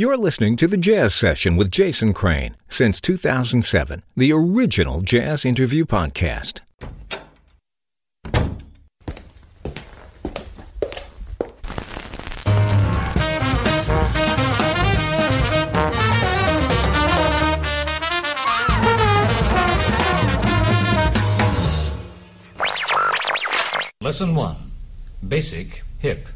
You're listening to the Jazz Session with Jason Crane since 2007, the original jazz interview podcast. Lesson 1 Basic Hip.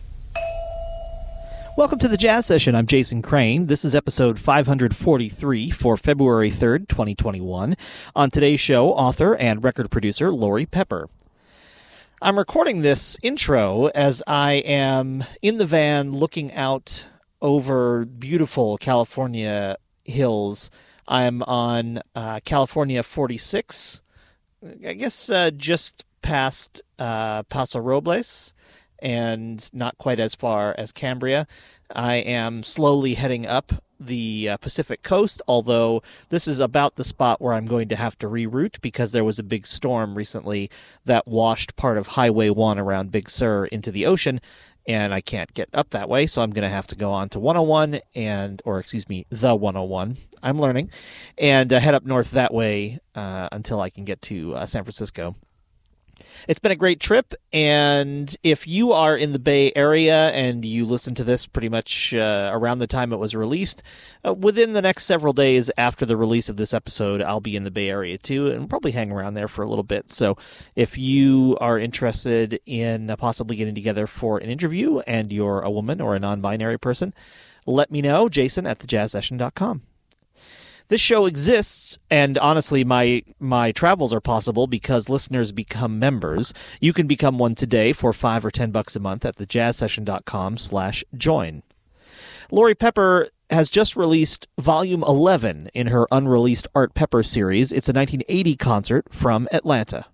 Welcome to the Jazz Session. I'm Jason Crane. This is episode 543 for February 3rd, 2021. On today's show, author and record producer Laurie Pepper. I'm recording this intro as I am in the van looking out over beautiful California hills. I'm on uh, California 46, I guess uh, just past uh, Paso Robles and not quite as far as Cambria. I am slowly heading up the uh, Pacific coast, although this is about the spot where I'm going to have to reroute because there was a big storm recently that washed part of Highway 1 around Big Sur into the ocean. And I can't get up that way, so I'm going to have to go on to 101 and, or excuse me, the 101. I'm learning, and uh, head up north that way uh, until I can get to uh, San Francisco it's been a great trip. And if you are in the Bay Area and you listen to this pretty much uh, around the time it was released, uh, within the next several days after the release of this episode, I'll be in the Bay Area too and probably hang around there for a little bit. So if you are interested in uh, possibly getting together for an interview and you're a woman or a non binary person, let me know, jason at thejazzsession.com this show exists and honestly my my travels are possible because listeners become members. You can become one today for five or ten bucks a month at thejazzsession.com slash join. Laurie pepper has just released volume 11 in her unreleased art pepper series. It's a 1980 concert from atlanta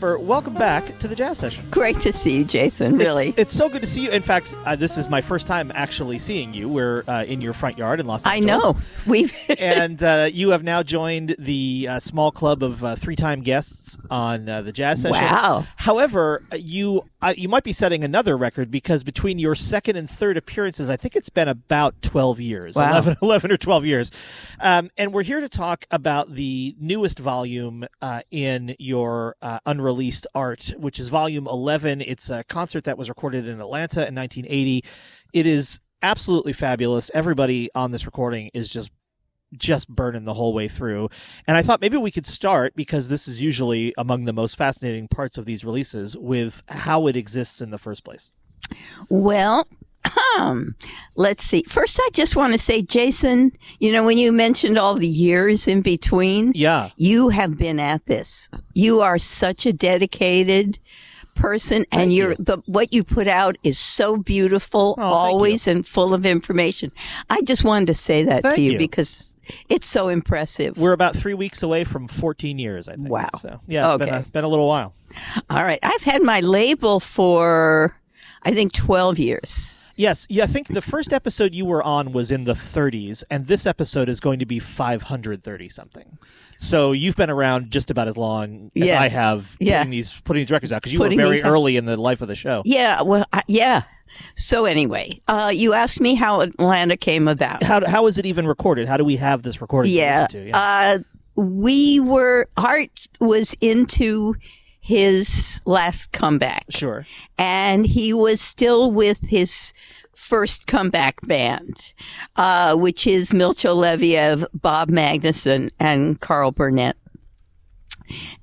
Welcome back to the Jazz Session. Great to see you, Jason. Really, it's, it's so good to see you. In fact, uh, this is my first time actually seeing you. We're uh, in your front yard in Los Angeles. I know we've and uh, you have now joined the uh, small club of uh, three-time guests on uh, the Jazz Session. Wow. However, you uh, you might be setting another record because between your second and third appearances, I think it's been about twelve years, Wow. 11, 11 or twelve years. Um, and we're here to talk about the newest volume uh, in your uh, unreleased art, which is volume eleven. It's a concert that was recorded in Atlanta in 1980. It is absolutely fabulous. Everybody on this recording is just just burning the whole way through. And I thought maybe we could start because this is usually among the most fascinating parts of these releases with how it exists in the first place. well. Um, let's see. First, I just want to say, Jason, you know, when you mentioned all the years in between, Yeah. you have been at this. You are such a dedicated person and you're the what you put out is so beautiful Oh, always and full of information. I just wanted to say that Thank to you, you. because it's so impressive. We're about three weeks away from 14 years, I think. Wow. So, yeah, it's been, a, been a little while. All right. I've had my label for I think 12 years. Yes. Yeah, I think the first episode you were on was in the 30s, and this episode is going to be 530 something. So you've been around just about as long as Yeah. I have Yeah. putting these putting these records out because you were Putting very these out. early in the life of the show. Yeah, well, I, yeah. So anyway, uh, you asked me how Atlanta came about. How how is it even recorded? How do we have this recorded? Yeah, listen to? yeah. uh, we were Art was into his last comeback, sure. and he was still with his first comeback band, uh, which is Milcho Leviev, Bob Magnuson, and Carl Burnett.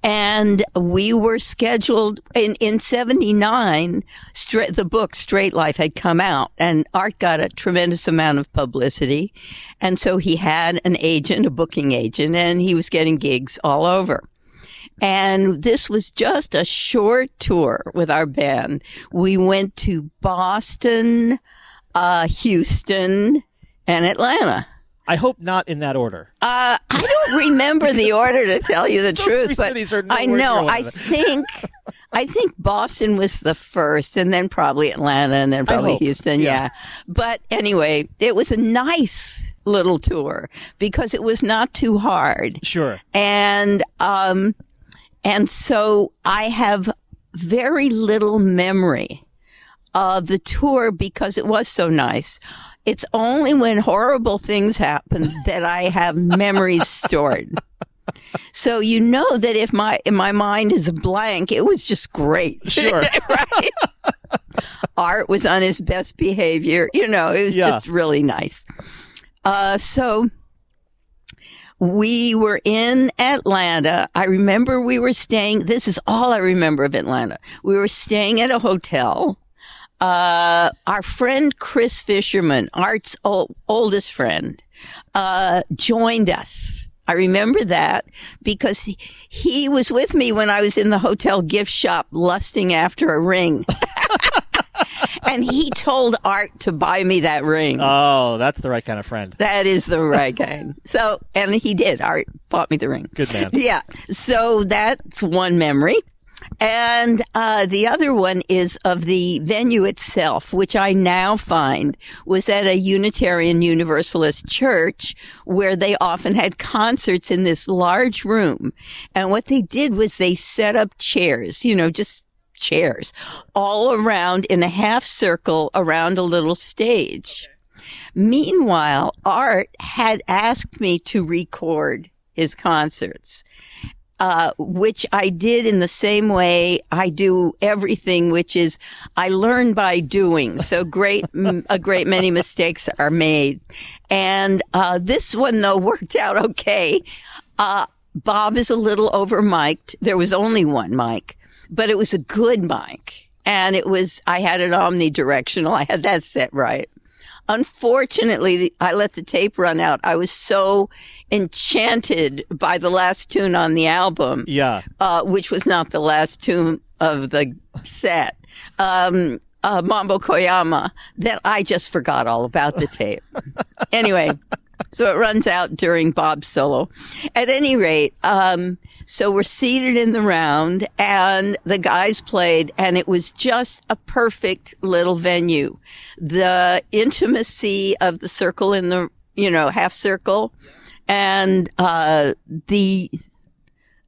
And we were scheduled in in 79 straight the book straight life had come out and art got a tremendous amount of publicity and so he had an agent a booking agent and he was getting gigs all over and this was just a short tour with our band. We went to Boston, uh, Houston, and Atlanta. I hope not in that order. Uh, I don't remember the order to tell you the truth, but cities are I know. I think, I think Boston was the first, and then probably Atlanta, and then probably. Houston. Yeah. Yeah. But anyway, it was a nice little tour because it was not too hard Sure. and um and so i have very little memory of the tour because it was so nice it's only when horrible things happen that i have memories stored so you know that if my if my mind is a blank it was just great Sure. right art was on his best behavior you know it was Yeah. just really nice uh so we were in Atlanta. I remember we were staying. This is all I remember of Atlanta. We were staying at a hotel. Uh, our friend Chris Fisherman, Art's ol- oldest friend, uh, joined us. I remember that because he, he was with me when I was in the hotel gift shop lusting after a ring. and he told Art to buy me that ring. Oh, that's the right kind of friend. That is the right kind. So, and he did. Art bought me the ring. Good man. Yeah. So that's one memory. And uh, the other one is of the venue itself, which I now find was at a Unitarian Universalist church where they often had concerts in this large room. And what they did was they set up chairs, you know, just chairs all around in a half circle around a little stage. Meanwhile, Art had asked me to record his concerts, uh, which I did in the same way I do everything, which is I learn by doing. So great, a great many mistakes are made. And, uh, this one though worked out okay. Uh, Bob is a little over mic'd. There was only one mic, but it was a good mic. And it was, I had it omnidirectional. I had that set right. Unfortunately, I let the tape run out. I was so enchanted by the last tune on the album, Yeah. uh, which was not the last tune of the set, um, uh, Mambo Koyama, that I just forgot all about the tape. anyway, so it runs out during Bob's solo. At any rate, um, so we're seated in the round and the guys played and it was just a perfect little venue. The intimacy of the circle in the, you know, half circle and, uh, the,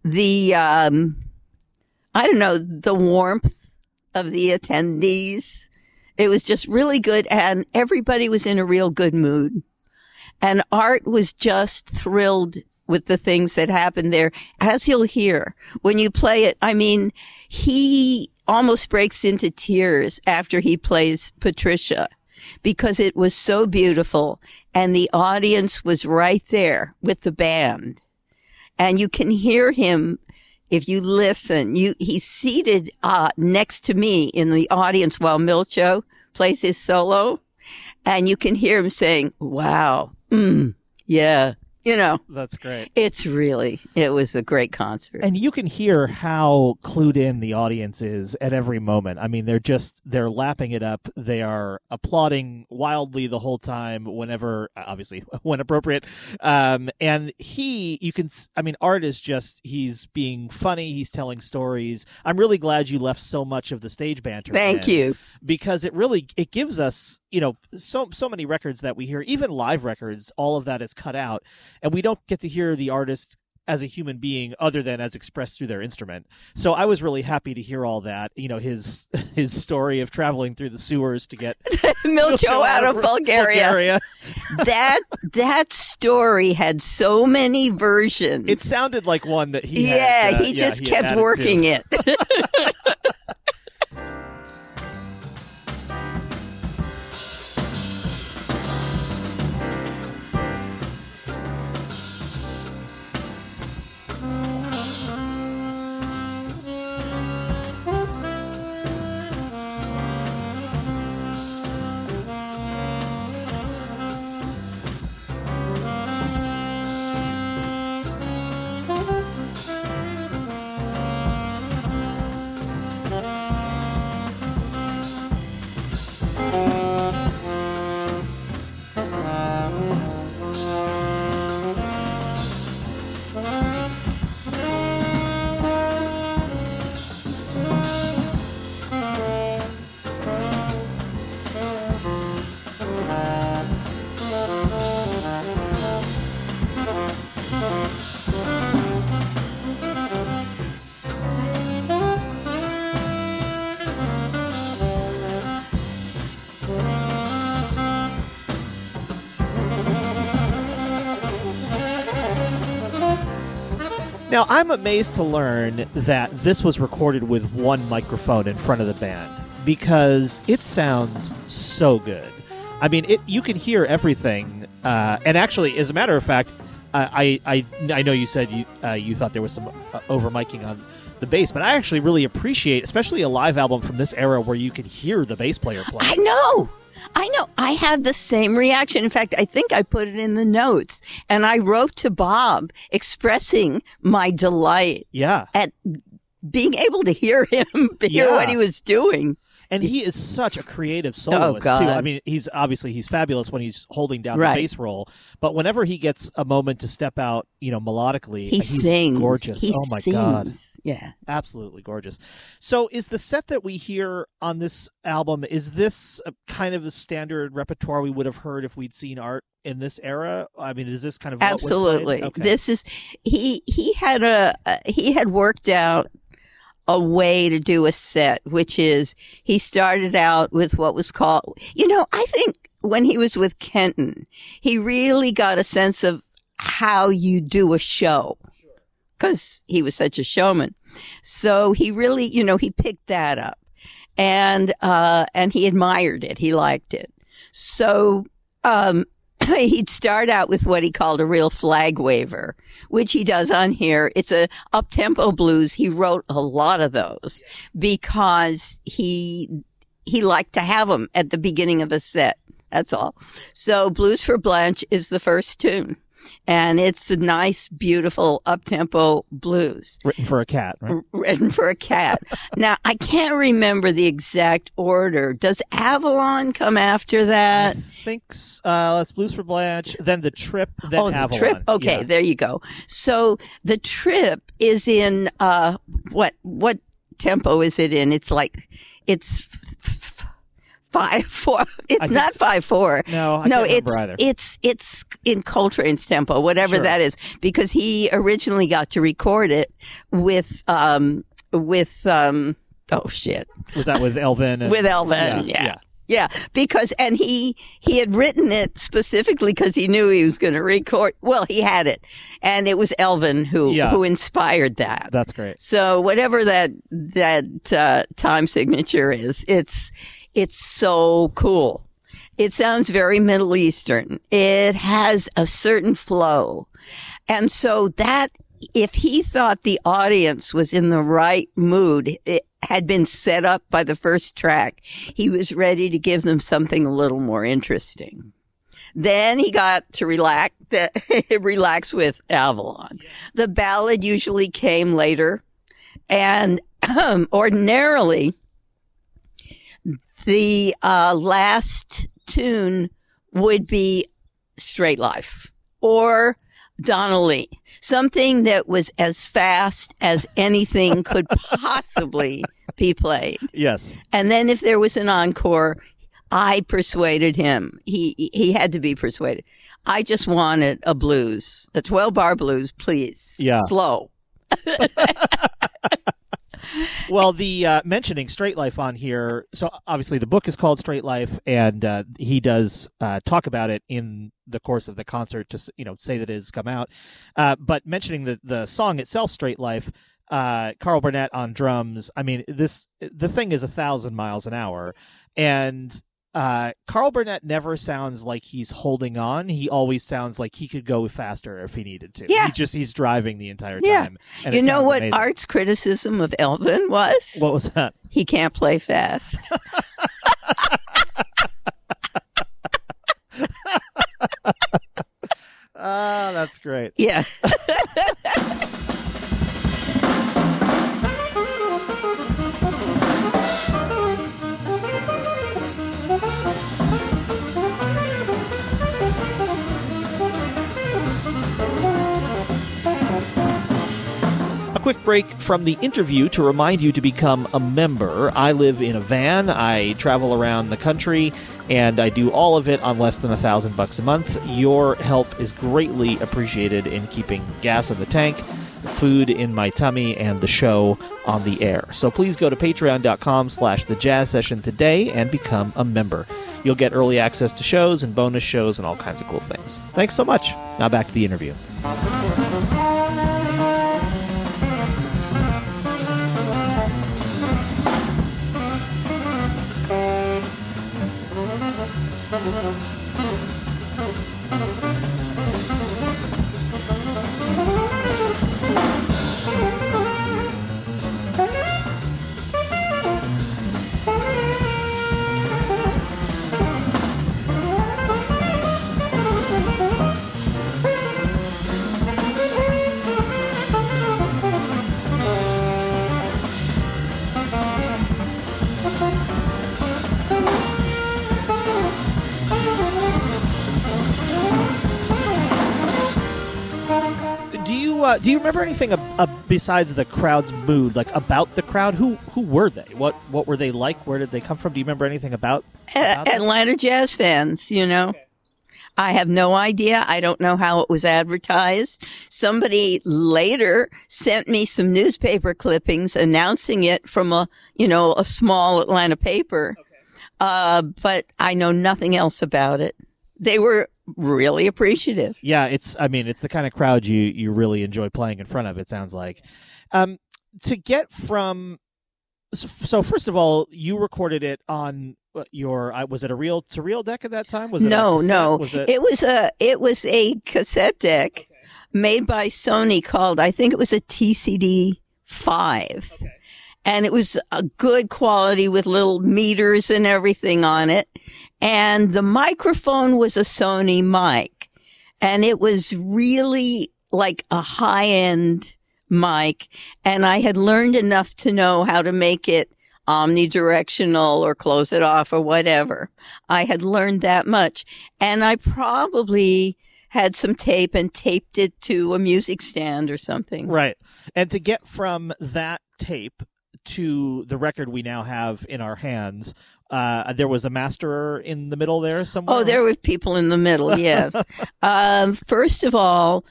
the, um, I don't know, the warmth of the attendees. It was just really good and everybody was in a real good mood. And Art was just thrilled with the things that happened there. As you'll hear when you play it, I mean, he almost breaks into tears after he plays Patricia because it was so beautiful and the audience was right there with the band. And you can hear him if you listen. You, he's seated, uh, next to me in the audience while Milcho plays his solo and you can hear him saying, wow, mm, yeah, you know, That's great. it's really, it was a great concert. And you can hear how clued in the audience is at every moment. I mean, they're just, they're lapping it up. They are applauding wildly the whole time whenever, obviously, when appropriate. Um, and he, you can, s- I mean, Art is just, he's being funny. He's telling stories. I'm really glad you left so much of the stage banter. Thank in you. because it really it gives us you know so so many records that we hear even live records all of that is cut out and we don't get to hear the artist as a human being other than as expressed through their instrument so i was really happy to hear all that you know his his story of traveling through the sewers to get Milcho out of Bulgaria. Bulgaria. that, that story had so many versions. it sounded like one that he had, yeah, uh, he just had kept added to. working it. Now, I'm amazed to learn that this was recorded with one microphone in front of the band because it sounds so good. I mean, it you can hear everything, uh, and actually, as a matter of fact, uh, I, I I know you said you uh, you thought there was some uh, over miking on the bass, but I actually really appreciate, especially a live album from this era where you can hear the bass player play. I know. I know. I had the same reaction. In fact, I think I put it in the notes and I wrote to Bob expressing my delight yeah, at being able to hear him, hear Yeah. what he was doing. And he is such a creative soloist too. Oh, God. I mean, he's obviously he's fabulous when he's holding down Right. the bass role, but whenever he gets a moment to step out, you know, melodically, He he's sings. gorgeous. He oh my sings. god, Yeah. absolutely gorgeous. So, is the set that we hear on this album is this a kind of a standard repertoire we would have heard if we'd seen art in this era? I mean, is this kind of? Absolutely. Okay. This is he he had a uh, he had worked out a way to do a set which is he started out with what was called you know, I think when he was with Kenton, he really got a sense of how you do a show cuz he was such a showman. So he really, you know, he picked that up. And uh and he admired it. He liked it. So um he'd start out with what he called a real flag waver, which he does on here. It's a up-tempo blues. He wrote a lot of those because he, he liked to have them at the beginning of a set. That's all. So Blues for Blanche is the first tune. And it's a nice, beautiful up-tempo blues written for a cat, right? written for a cat. now, I can't remember the exact order. Does Avalon come after that? I think uh, let's Blues for Blanche, then the Trip, then oh, the trip. Okay, Yeah. there you go. So the trip is in uh what what tempo is it in? It's like it's five four. It's not five four. No, I no, it's it's it's in Coltrane's tempo, whatever Sure. that is, because he originally got to record it with um with um oh shit Was that with Elvin? And, with Elvin. Yeah. yeah. because and he he had written it specifically because he knew he was going to record. Well, he had it, and it was Elvin who Yeah. who inspired that. That's great. So whatever that that uh, time signature is, it's it's so cool. It sounds very Middle Eastern. It has a certain flow, and so that if he thought the audience was in the right mood, it had been set up by the first track. He was ready to give them something a little more interesting. Then he got to relax, relax with Avalon. The ballad usually came later. And um, ordinarily, the uh, last tune would be Straight Life or Donna Lee, something that was as fast as anything could possibly be played. Yes. And then if there was an encore, I persuaded him. He he had to be persuaded. I just wanted a blues, a 12 bar blues, please. Yeah. Slow. Well, the uh, mentioning Straight Life on here. So obviously, the book is called Straight Life, and uh, he does uh, talk about it in the course of the concert to you know say that it has come out. Uh, but mentioning the the song itself, Straight Life. Uh, Carl Burnett on drums. I mean, this the thing is a thousand miles an hour, and uh, Carl Burnett never sounds like he's holding on. He always sounds like he could go faster if he needed to. Yeah. he just he's driving the entire Yeah. time. and you know what amazing. Art's criticism of Elvin was? What was that? he can't play fast. Ah, that's great. yeah. A quick break from the interview to remind you to become a member. I live in a van. I travel around the country, and I do all of it on less than a thousand bucks a month. Your help is greatly appreciated in keeping gas in the tank, food in my tummy, and the show on the air. So please go to patreon.com slash the jazz session today and become a member. You'll get early access to shows and bonus shows and all kinds of cool things. Thanks so much. Now back to the interview. Remember anything ab- uh, besides the crowd's mood, like about the crowd? Who who were they? What what were they like? Where did they come from? Do you remember anything about, A- about them? Atlanta jazz fans, you know. I have no idea. I don't know how it was advertised. Somebody later sent me some newspaper clippings announcing it from a, you know, a small Atlanta paper. Uh, but I know nothing else about it. They were really appreciative. Yeah, it's. I mean, it's the kind of crowd you you really enjoy playing in front of. It sounds like. Um, to get from. So, so first of all, you recorded it on uh, your. Uh, was it a real to real deck at that time? Was it no, no. Was it? it was a it was a cassette deck made by Sony called I think it was a TCD five, and it was a good quality with little meters and everything on it, and the microphone was a Sony mic, and it was really like a high end mic, and I had learned enough to know how to make it omnidirectional or close it off or whatever. I had learned that much. And I probably had some tape and taped it to a music stand or something. Right. And to get from that tape to the record we now have in our hands, uh, there was a master in the middle there somewhere. Oh, there were people in the middle, yes. um, first of all,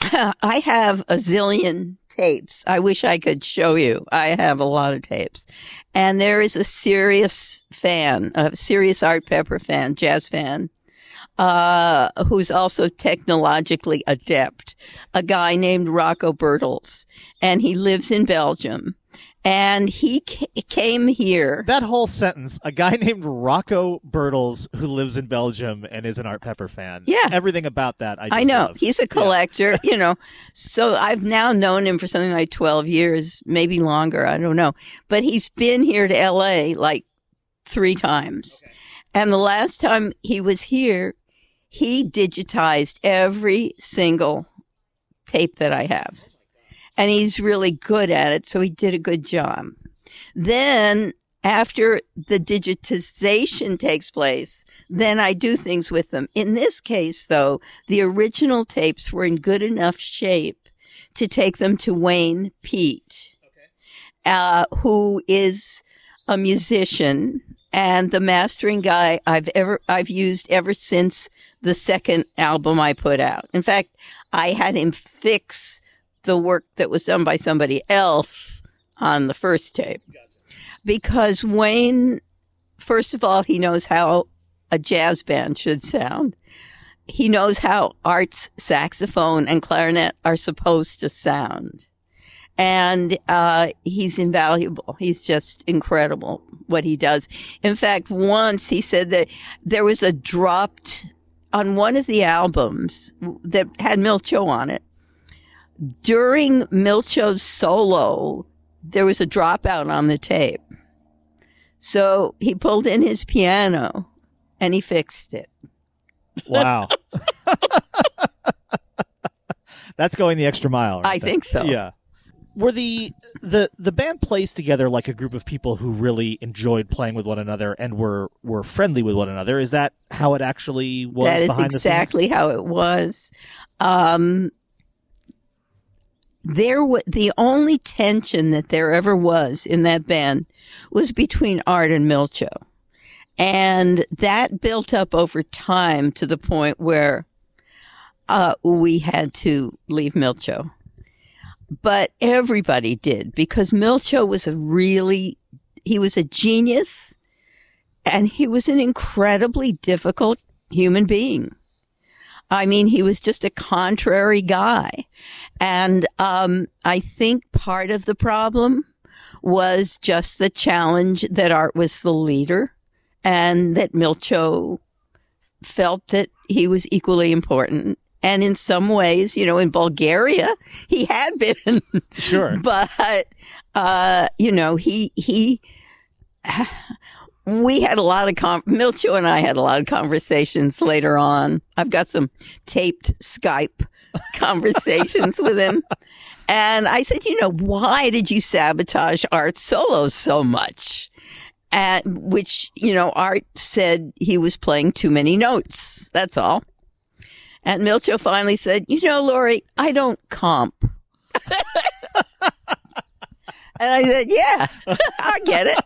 I have a zillion tapes. I wish I could show you. I have a lot of tapes. And there is a serious fan, a serious Art Pepper fan, jazz fan, uh, who's also technologically adept, a guy named Rocco Bertels. And he lives in Belgium. And he ca- came here. That whole sentence, a guy named Rocco Bertels who lives in Belgium and is an Art Pepper fan. Yeah. Everything about that I just I know love. he's a collector, you know. So I've now known him for something like 12 years, maybe longer. I don't know. But he's been here to LA like three times. And the last time he was here, he digitized every single tape that I have. And he's really good at it. So he did a good job. Then after the digitization takes place, then I do things with them. In this case, though, the original tapes were in good enough shape to take them to Wayne Peet, uh, who is a musician and the mastering guy I've ever, I've used ever since the second album I put out. In fact, I had him fix the work that was done by somebody else on the first tape because Wayne, first of all, he knows how a jazz band should sound. He knows how Art's saxophone and clarinet are supposed to sound. And, uh, he's invaluable. He's just incredible what he does. In fact, once he said that there was a dropped on one of the albums that had Milcho on it. During Milcho's solo, there was a dropout on the tape. So he pulled in his piano and he fixed it. Wow. That's going the extra mile. right I there. think so. Yeah. Were the the the band plays together like a group of people who really enjoyed playing with one another and were were friendly with one another? Is that how it actually was? that is exactly how it was. Um, there was the only tension that there ever was in that band was between Art and Milcho. And that built up over time to the point where, uh, we had to leave Milcho. But everybody did because Milcho was a really, he was a genius and he was an incredibly difficult human being. I mean, he was just a contrary guy. And, um, I think part of the problem was just the challenge that Art was the leader and that Milcho felt that he was equally important. And in some ways, you know, in Bulgaria, he had been. Sure. but, uh, you know, he, he, we had a lot of com- Milcho and I had a lot of conversations later on. I've got some taped Skype conversations with him. And I said, you know, why did you sabotage Art solos so much? At which, you know, Art said he was playing too many notes. That's all. And Milcho finally said, You know, Laurie, I don't comp. and I said, Yeah, I get it.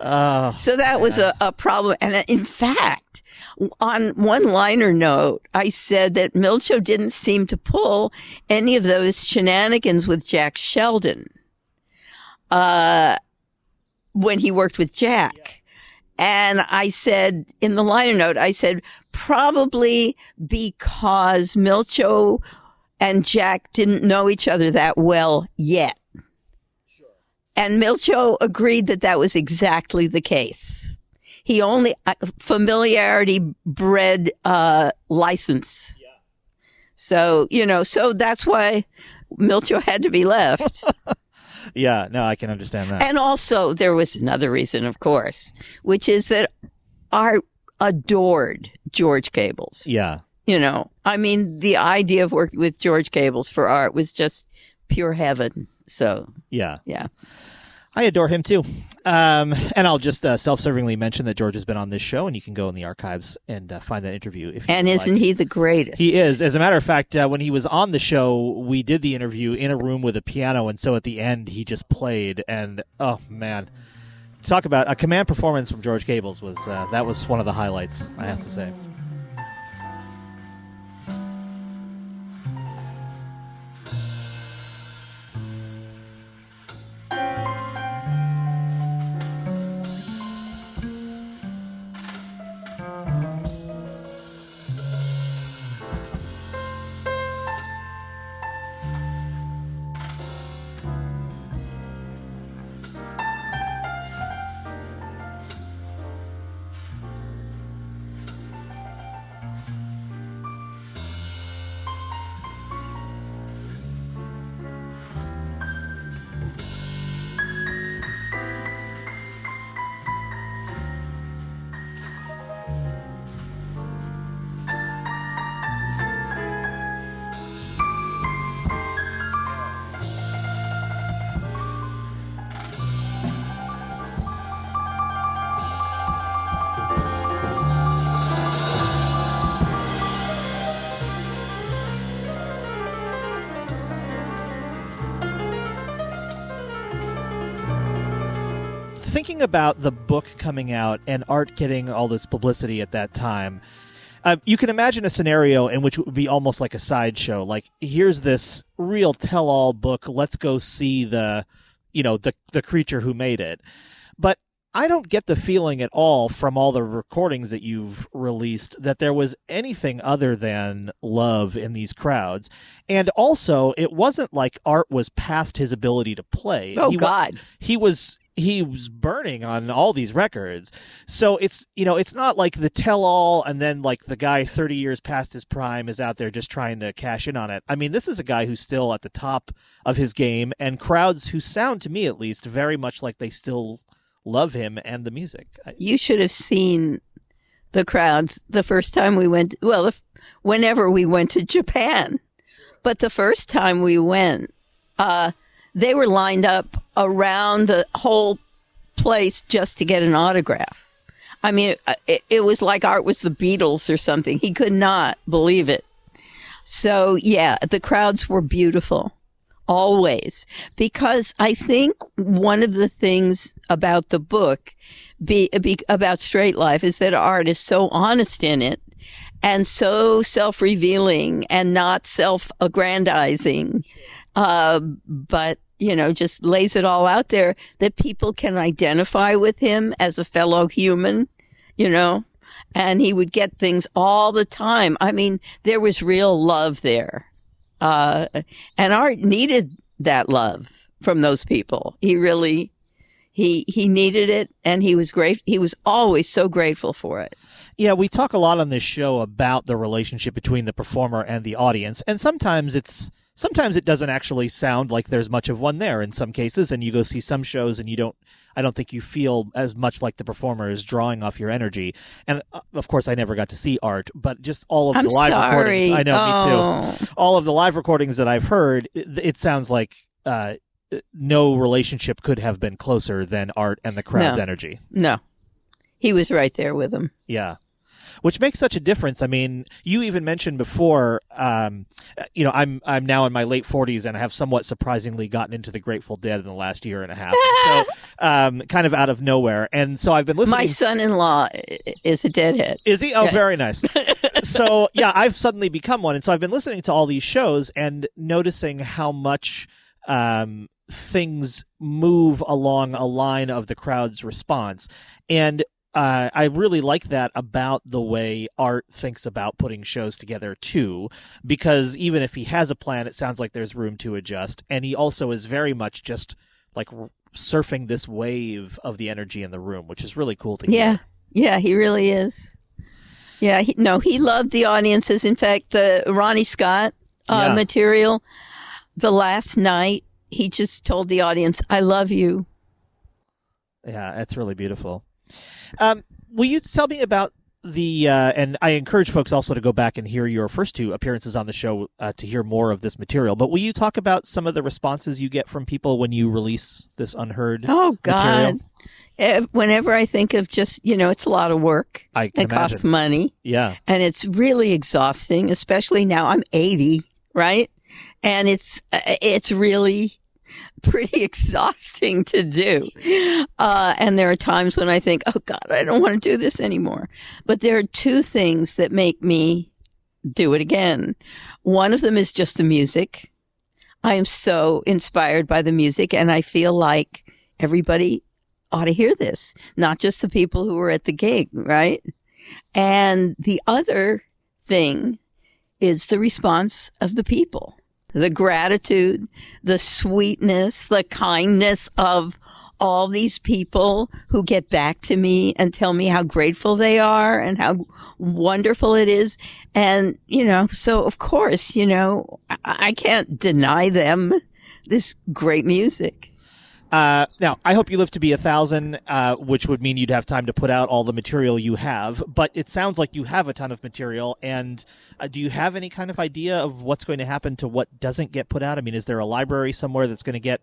Oh, So that was a, a problem. And in fact, on one liner note, I said that Milcho didn't seem to pull any of those shenanigans with Jack Sheldon, uh, when he worked with Jack. And I said in the liner note, I said, probably because Milcho and Jack didn't know each other that well yet. And Milcho agreed that that was exactly the case. He only uh, familiarity bred uh, license. So you know, so that's why Milcho had to be left. yeah. No, I can understand that. and also, there was another reason, of course, which is that Art adored George Cables. yeah. You know, I mean, the idea of working with George Cables for art was just pure heaven. So Yeah. yeah. I adore him too. Um, and I'll just uh, self-servingly mention that George has been on this show, and you can go in the archives and uh, find that interview. If And isn't like. he the greatest? He is. As a matter of fact, uh, when he was on the show, we did the interview in a room with a piano, and so at the end, he just played. And oh man, talk about a command performance from George Cables was uh, that was one of the highlights. I have to say. Thinking about the book coming out and art getting all this publicity at that time, uh, you can imagine a scenario in which it would be almost like a sideshow. Like, here's this real tell-all book. Let's go see the, you know, the the creature who made it. But I don't get the feeling at all from all the recordings that you've released that there was anything other than love in these crowds. And also, it wasn't like art was past his ability to play. Oh, He wa- God. he was he was burning on all these records. So it's you know it's not like the tell all and then like the guy 30 years past his prime is out there just trying to cash in on it. I mean this is a guy who's still at the top of his game and crowds who sound to me at least very much like they still love him and the music. You should have seen the crowds the first time we went. Well, if, whenever we went to Japan, but the first time we went, uh, they were lined up around the whole place just to get an autograph. I mean, it, it, it was like art was the Beatles or something. He could not believe it. So yeah, the crowds were beautiful. Always. Because I think one of the things about the book be, be about straight life is that art is so honest in it and so self-revealing and not self-aggrandizing. Uh, but you know, just lays it all out there that people can identify with him as a fellow human, you know, and he would get things all the time. I mean, there was real love there. Uh, and Art needed that love from those people. He really, he, he needed it and he was great. He was always so grateful for it. Yeah, we talk a lot on this show about the relationship between the performer and the audience, and sometimes it's sometimes it doesn't actually sound like there's much of one there in some cases, and you go see some shows and you don't. I don't think you feel as much like the performer is drawing off your energy. And uh, of course, I never got to see art, but just all of I'm the live sorry. recordings. I know, Oh. me too. All of the live recordings that I've heard, it, it sounds like. Uh, no relationship could have been closer than art and the crowd's No. energy. No, he was right there with him. Yeah. Which makes such a difference. I mean, you even mentioned before, um, you know, I'm I'm now in my late 40s and I have somewhat surprisingly gotten into the Grateful Dead in the last year and a half. so, um, kind of out of nowhere, and so I've been listening. My son-in-law is a deadhead. Is he? Oh, very nice. so yeah, I've suddenly become one, and so I've been listening to all these shows and noticing how much um, things move along a line of the crowd's response, and uh, I really like that about the way Art thinks about putting shows together too, because even if he has a plan, it sounds like there's room to adjust, and he also is very much just like r- surfing this wave of the energy in the room, which is really cool to hear. Yeah, yeah, he really is. Yeah, he, no, he loved the audiences. In fact, the Ronnie Scott uh, Yeah. material, the last night, he just told the audience, "I love you." Yeah, that's really beautiful. Um, will you tell me about the? Uh, and I encourage folks also to go back and hear your first two appearances on the show uh, to hear more of this material. But will you talk about some of the responses you get from people when you release this unheard? Oh? God! Eh, Whenever I think of just, you know, it's a lot of work. I can it costs money. Yeah, and it's really exhausting, especially now I'm 80, right? And it's, uh, it's really pretty exhausting to do. Uh, and there are times when I think, oh God, I don't want to do this anymore. But there are two things that make me do it again. One of them is just the music. I am so inspired by the music and I feel like everybody ought to hear this, not just the people who were at the gig, right? And the other thing is the response of the people, the gratitude, the sweetness, the kindness of all these people who get back to me and tell me how grateful they are and how wonderful it is. And, you know, so of course, you know, I, can't deny them this great music. Uh, now, I hope you live to be a thousand, uh, which would mean you'd have time to put out all the material you have. But it sounds like you have a ton of material. And uh, do you have any kind of idea of what's going to happen to what doesn't get put out? I mean, is there a library somewhere that's going to get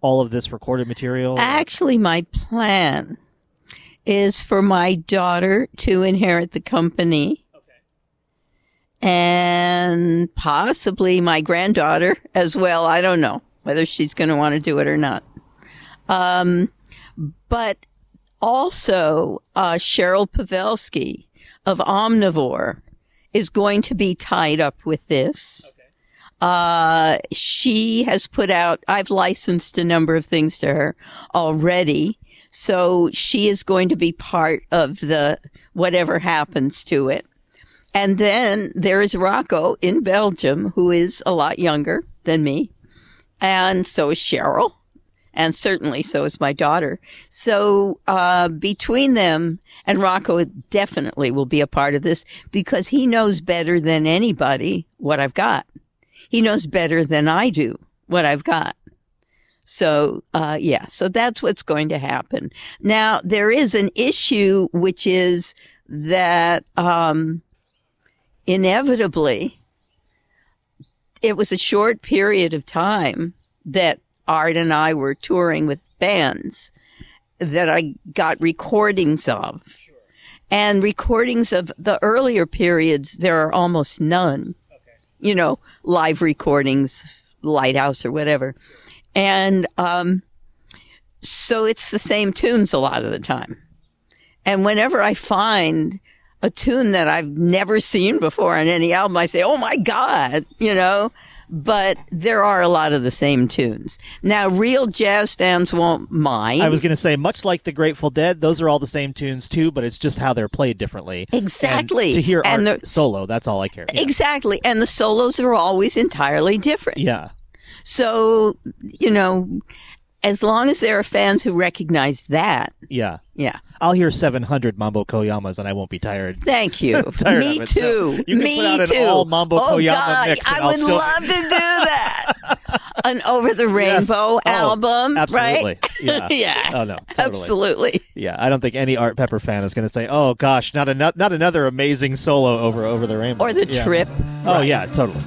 all of this recorded material? Actually, my plan is for my daughter to inherit the company. And possibly my granddaughter as well. I don't know whether she's going to want to do it or not. Um, but also, uh, Cheryl Pawelski of Omnivore is going to be tied up with this. Uh, she has put out, I've licensed a number of things to her already. So she is going to be part of the whatever happens to it. And then there is Rocco in Belgium, who is a lot younger than me. And so is Cheryl. And certainly so is my daughter. So, uh, between them and Rocco definitely will be a part of this because he knows better than anybody what I've got. He knows better than I do what I've got. So, uh, yeah, so that's what's going to happen. Now, there is an issue, which is that, um, inevitably, it was a short period of time that Art and I were touring with bands that I got recordings of. And recordings of the earlier periods, there are almost none. You know, live recordings, Lighthouse or whatever. And, um, so it's the same tunes a lot of the time. And whenever I find a tune that I've never seen before on any album, I say, Oh my God, you know, but there are a lot of the same tunes. Now, real jazz fans won't mind. I was going to say, much like the Grateful Dead, those are all the same tunes too, but it's just how they're played differently. Exactly. And to hear And the- solo, that's all I care. Yeah. Exactly. And the solos are always entirely different. yeah. So, you know, as long as there are fans who recognize that, Yeah. yeah. I'll hear 700 Mambo Koyamas and I won't be tired. Thank you. Tired Me it, so too. you can Me put out an too. all Mambo oh Koyama God, mix I I'll would still- love to do that. An Over the Yes. Rainbow Oh, album, absolutely. right? Yeah. yeah. Oh, no, totally. Absolutely. Yeah, I don't think any Art Pepper fan is going to say, "Oh gosh, not another not another amazing solo over over the rainbow." Or the Yeah. trip. Oh yeah, totally,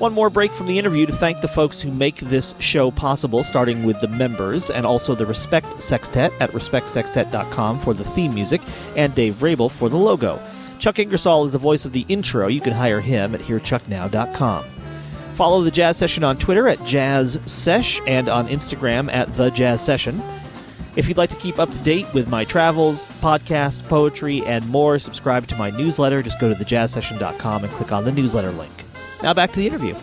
One more break from the interview to thank the folks who make this show possible, starting with the members and also the Respect Sextet at respectsextet.com for the theme music and Dave Rabel for the logo. Chuck Ingersoll is the voice of the intro. You can hire him at hearchucknow.com. Follow the Jazz Session on Twitter at Jazz Sesh and on Instagram at The Jazz Session. If you'd like to keep up to date with my travels, podcasts, poetry, and more, subscribe to my newsletter. Just go to thejazzsession.com and click on the newsletter link. Now back to the interview.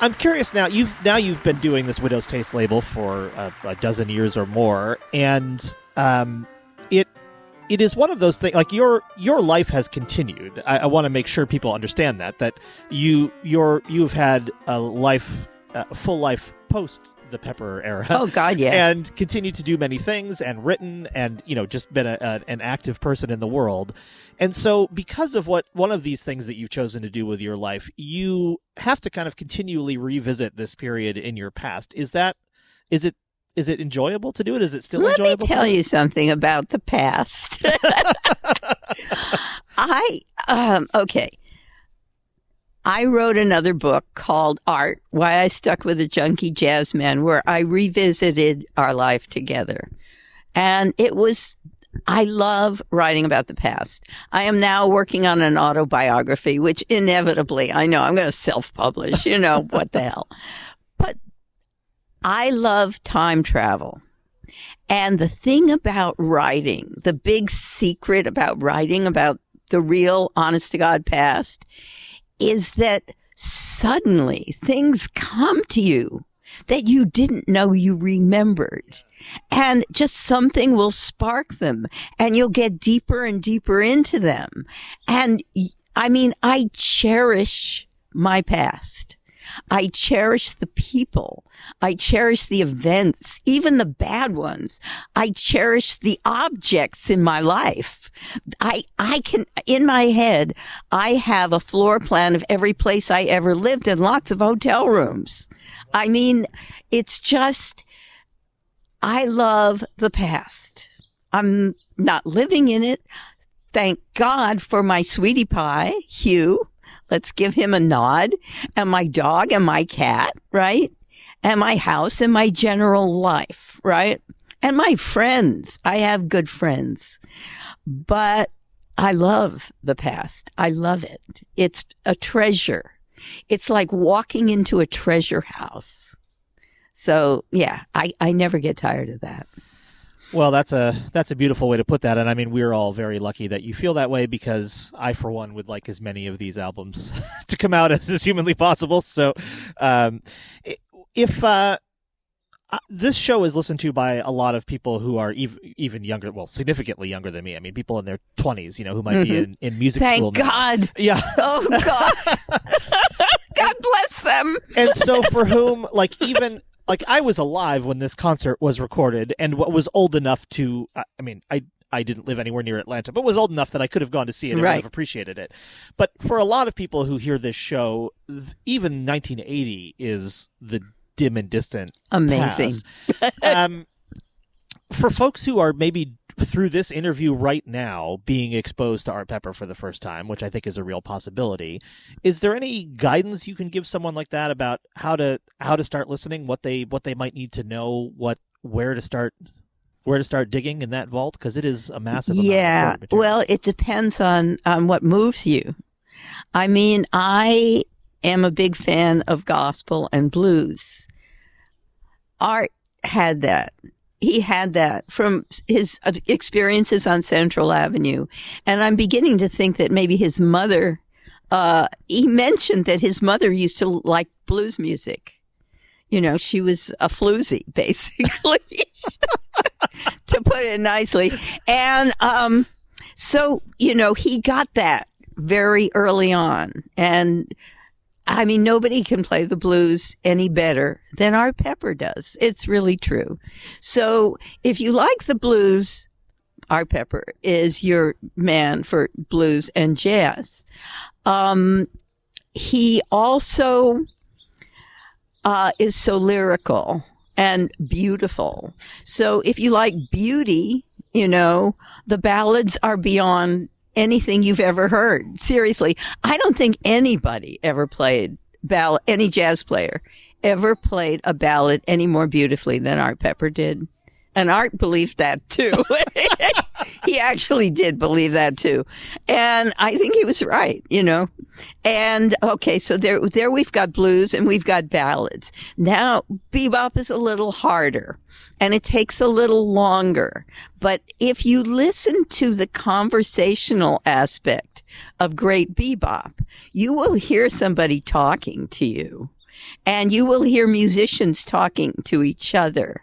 I'm curious now. You've now you've been doing this Widow's Taste label for a, a dozen years or more, and um, it it is one of those things. Like your your life has continued. I, I want to make sure people understand that that you your you've had a life, a full life post the Pepper era. Oh God, yeah. and continued to do many things and written and you know just been a, a, an active person in the world. And so because of what one of these things that you've chosen to do with your life, you have to kind of continually revisit this period in your past. Is that is it is it enjoyable to do it? Is it still Let me tell you something about the past. I um, okay. I wrote another book called Art: Why I Stuck with a Junkie Jazz Man, where I revisited our life together, and it was. I love writing about the past. I am now working on an autobiography, which inevitably I know I'm going to self-publish. You know what the hell? But I love time travel. And the thing about writing, the big secret about writing about the real honest to God past is that suddenly things come to you that you didn't know you remembered. And just something will spark them and you'll get deeper and deeper into them. And I mean, I cherish my past. I cherish the people. I cherish the events, even the bad ones. I cherish the objects in my life. I, I can, in my head, I have a floor plan of every place I ever lived and lots of hotel rooms. I mean, it's just, I love the past. I'm not living in it. Thank God for my sweetie pie, Hugh. Let's give him a nod. And my dog and my cat, right? And my house and my general life, right? And my friends. I have good friends. But I love the past. I love it. It's a treasure. It's like walking into a treasure house. So yeah, I, I never get tired of that. Well, that's a that's a beautiful way to put that, and I mean we're all very lucky that you feel that way because I, for one, would like as many of these albums to come out as is humanly possible. So, um, if uh, uh, this show is listened to by a lot of people who are ev- even younger, well, significantly younger than me. I mean, people in their twenties, you know, who might be in, in music school. Thank now. God. Yeah. Oh God. God bless them. and so for whom like even like I was alive when this concert was recorded and what was old enough to I I mean I I didn't live anywhere near Atlanta but was old enough that I could have gone to see it and would have appreciated it. But for a lot of people who hear this show even 1980 is the dim and distant Amazing. um for folks who are maybe through this interview right now being exposed to Art Pepper for the first time, which I think is a real possibility, is there any guidance you can give someone like that about how to how to start listening, what they what they might need to know, what where to start where to start digging in that vault because it is a massive amount Yeah. Well, it depends on, on what moves you. I mean, I am a big fan of gospel and blues. Art had that. He had that from his experiences on Central Avenue. And I'm beginning to think that maybe his mother uh, he mentioned that his mother used to like blues music. You know, she was a floozy, basically, to put it nicely. And, um, so, you know, he got that very early on. And I mean, nobody can play the blues any better than Art Pepper does. It's really true. So if you like the blues, Art Pepper is your man for blues and jazz. Um, he also uh, is so lyrical and beautiful. So if you like beauty, you know, the ballads are beyond anything you've ever heard. Seriously, I don't think anybody ever played ballad, any jazz player ever played a ballad any more beautifully than Art Pepper did. And Art believed that too. he actually did believe that too. And I think he was right, you know. And okay, so there, there we've got blues and we've got ballads. Now bebop is a little harder and it takes a little longer. But if you listen to the conversational aspect of great bebop, you will hear somebody talking to you and you will hear musicians talking to each other.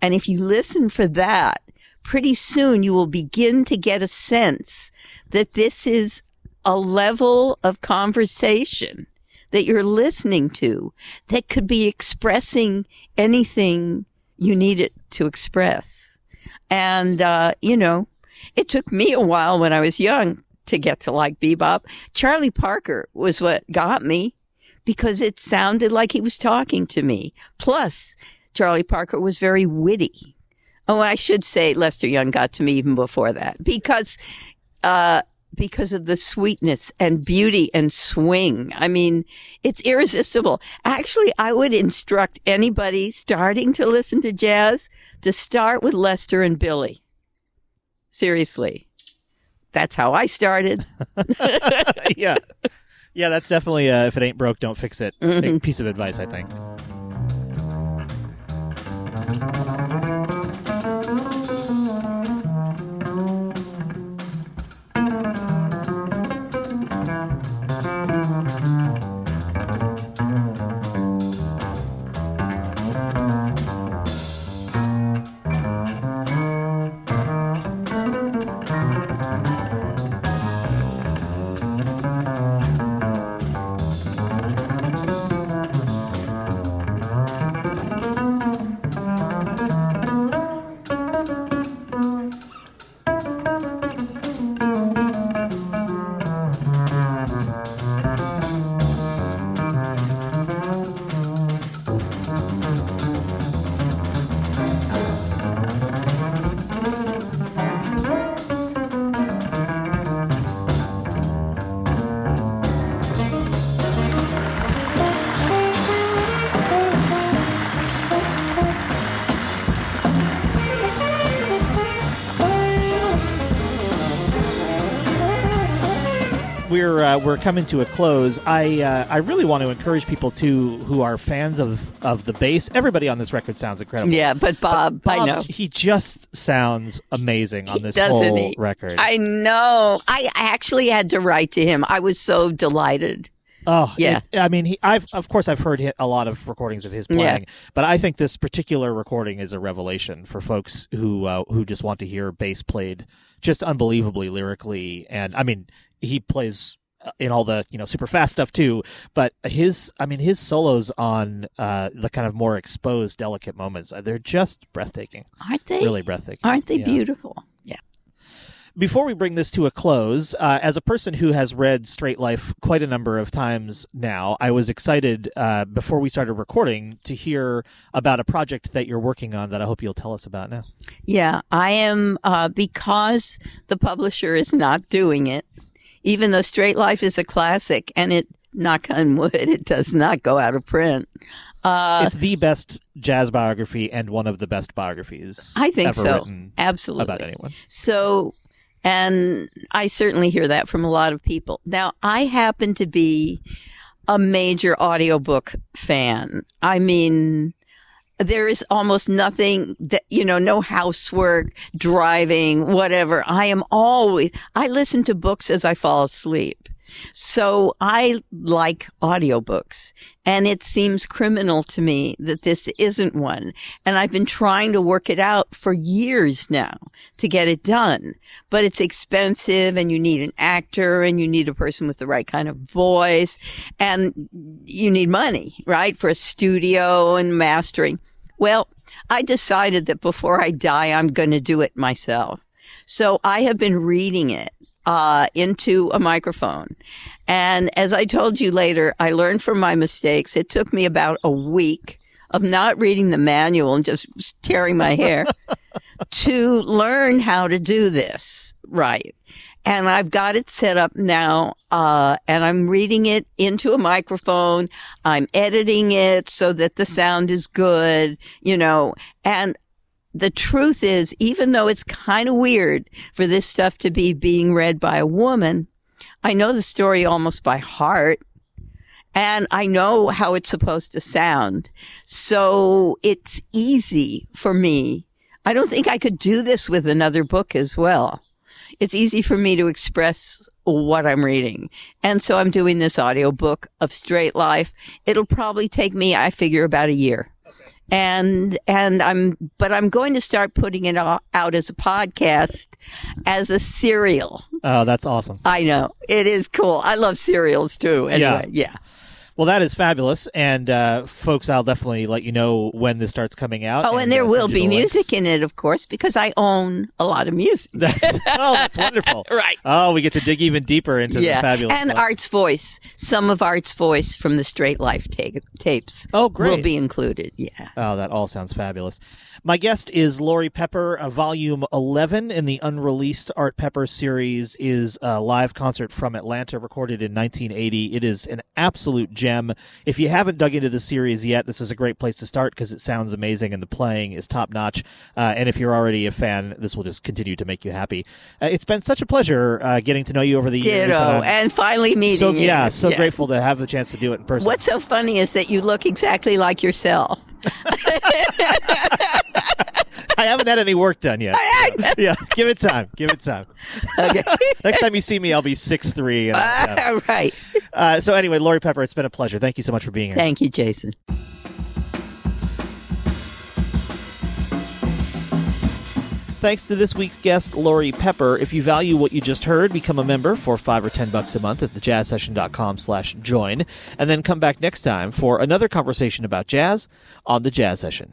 And if you listen for that, pretty soon you will begin to get a sense that this is a level of conversation that you're listening to that could be expressing anything you need it to express. And, uh, you know, it took me a while when I was young to get to like bebop. Charlie Parker was what got me because it sounded like he was talking to me. Plus, Charlie Parker was very witty. Oh, I should say Lester Young got to me even before that because, uh, because of the sweetness and beauty and swing. I mean, it's irresistible. Actually, I would instruct anybody starting to listen to jazz to start with Lester and Billie. Seriously. That's how I started. yeah. Yeah, that's definitely uh, if it ain't broke, don't fix it. Piece of advice, I think. Uh, we're coming to a close. I uh, I really want to encourage people to who are fans of of the bass. Everybody on this record sounds incredible. Yeah, but Bob, Bob I know. he just sounds amazing on this Doesn't whole he? record. I know. I actually had to write to him. I was so delighted. Oh Yeah. it- I mean, he, I've of course I've heard a lot of recordings of his playing, but I think this particular recording is a revelation for folks who uh, who just want to hear bass played just unbelievably lyrically. And I mean, he plays in all the you know super fast stuff too. But his, I mean, his solos on uh, the kind of more exposed, delicate moments, uh, they're just breathtaking. Aren't they? Really breathtaking. Aren't they Yeah. beautiful? Yeah. Before we bring this to a close, uh, as a person who has read Straight Life quite a number of times now, I was excited uh, before we started recording to hear about a project that you're working on that I hope you'll tell us about now. Yeah, I am uh, because the publisher is not doing it. Even though Straight Life is a classic, and it knock on wood, it does not go out of print. Uh, it's the best jazz biography and one of the best biographies I think so. Absolutely. about anyone. So, and I certainly hear that from a lot of people. Now, I happen to be a major audiobook fan. I mean, there is almost nothing that, you know, no housework, driving, whatever. I am always, I listen to books as I fall asleep. So I like audiobooks and it seems criminal to me that this isn't one. And I've been trying to work it out for years now to get it done, but it's expensive and you need an actor and you need a person with the right kind of voice and you need money, right? For a studio and mastering. Well, I decided that before I die, I'm going to do it myself. So I have been reading it uh, into a microphone. And as I told you later, I learned from my mistakes. It took me about a week of not reading the manual and just tearing my hair to learn how to do this right. And I've got it set up now, uh, and I'm reading it into a microphone. I'm editing it so that the sound is good, you know, and the truth is, even though it's kind of weird for this stuff to be being read by a woman, I know the story almost by heart and I know how it's supposed to sound. So it's easy for me. I don't think I could do this with another book as well. It's easy for me to express what I'm reading. And so I'm doing this audio book of Straight Life. It'll probably take me, I figure, about a year and and I'm but I'm going to start putting it out as a podcast as a serial. Oh, that's awesome. I know. It is cool. I love serials too. Anyway, yeah. yeah. Well, that is fabulous, and uh, folks, I'll definitely let you know when this starts coming out. Oh, and, and there uh, will be the music in it, of course, because I own a lot of music. That's oh, that's wonderful. Right. Oh, we get to dig even deeper into yeah, the fabulous. and stuff. Art's voice. Some of Art's voice from the Straight Life ta- tapes. Oh, great. Will be included. Yeah. Oh, that all sounds fabulous. My guest is Laurie Pepper. Uh, volume 11 in the unreleased Art Pepper series is a live concert from Atlanta recorded in 1980. It is an absolute gem. If you haven't dug into the series yet, this is a great place to start because it sounds amazing and the playing is top notch. Uh, and if you're already a fan, this will just continue to make you happy. Uh, it's been such a pleasure uh, getting to know you over the years. Ditto. and I'm And finally meeting so, you. yeah, so grateful to have the chance to do it in person. What's so funny is that you look exactly like yourself. I haven't had any work done yet. yeah, give it time. Give it time. Okay. Next time you see me, I'll be six three. All right. Uh, so anyway, Laurie Pepper, it's been a pleasure. Thank you so much for being here. Thank you, Jason. Thanks to this week's guest, Laurie Pepper. If you value what you just heard, become a member for five or ten bucks a month at thejazzsession.com slash join, and then come back next time for another conversation about jazz on the Jazz Session.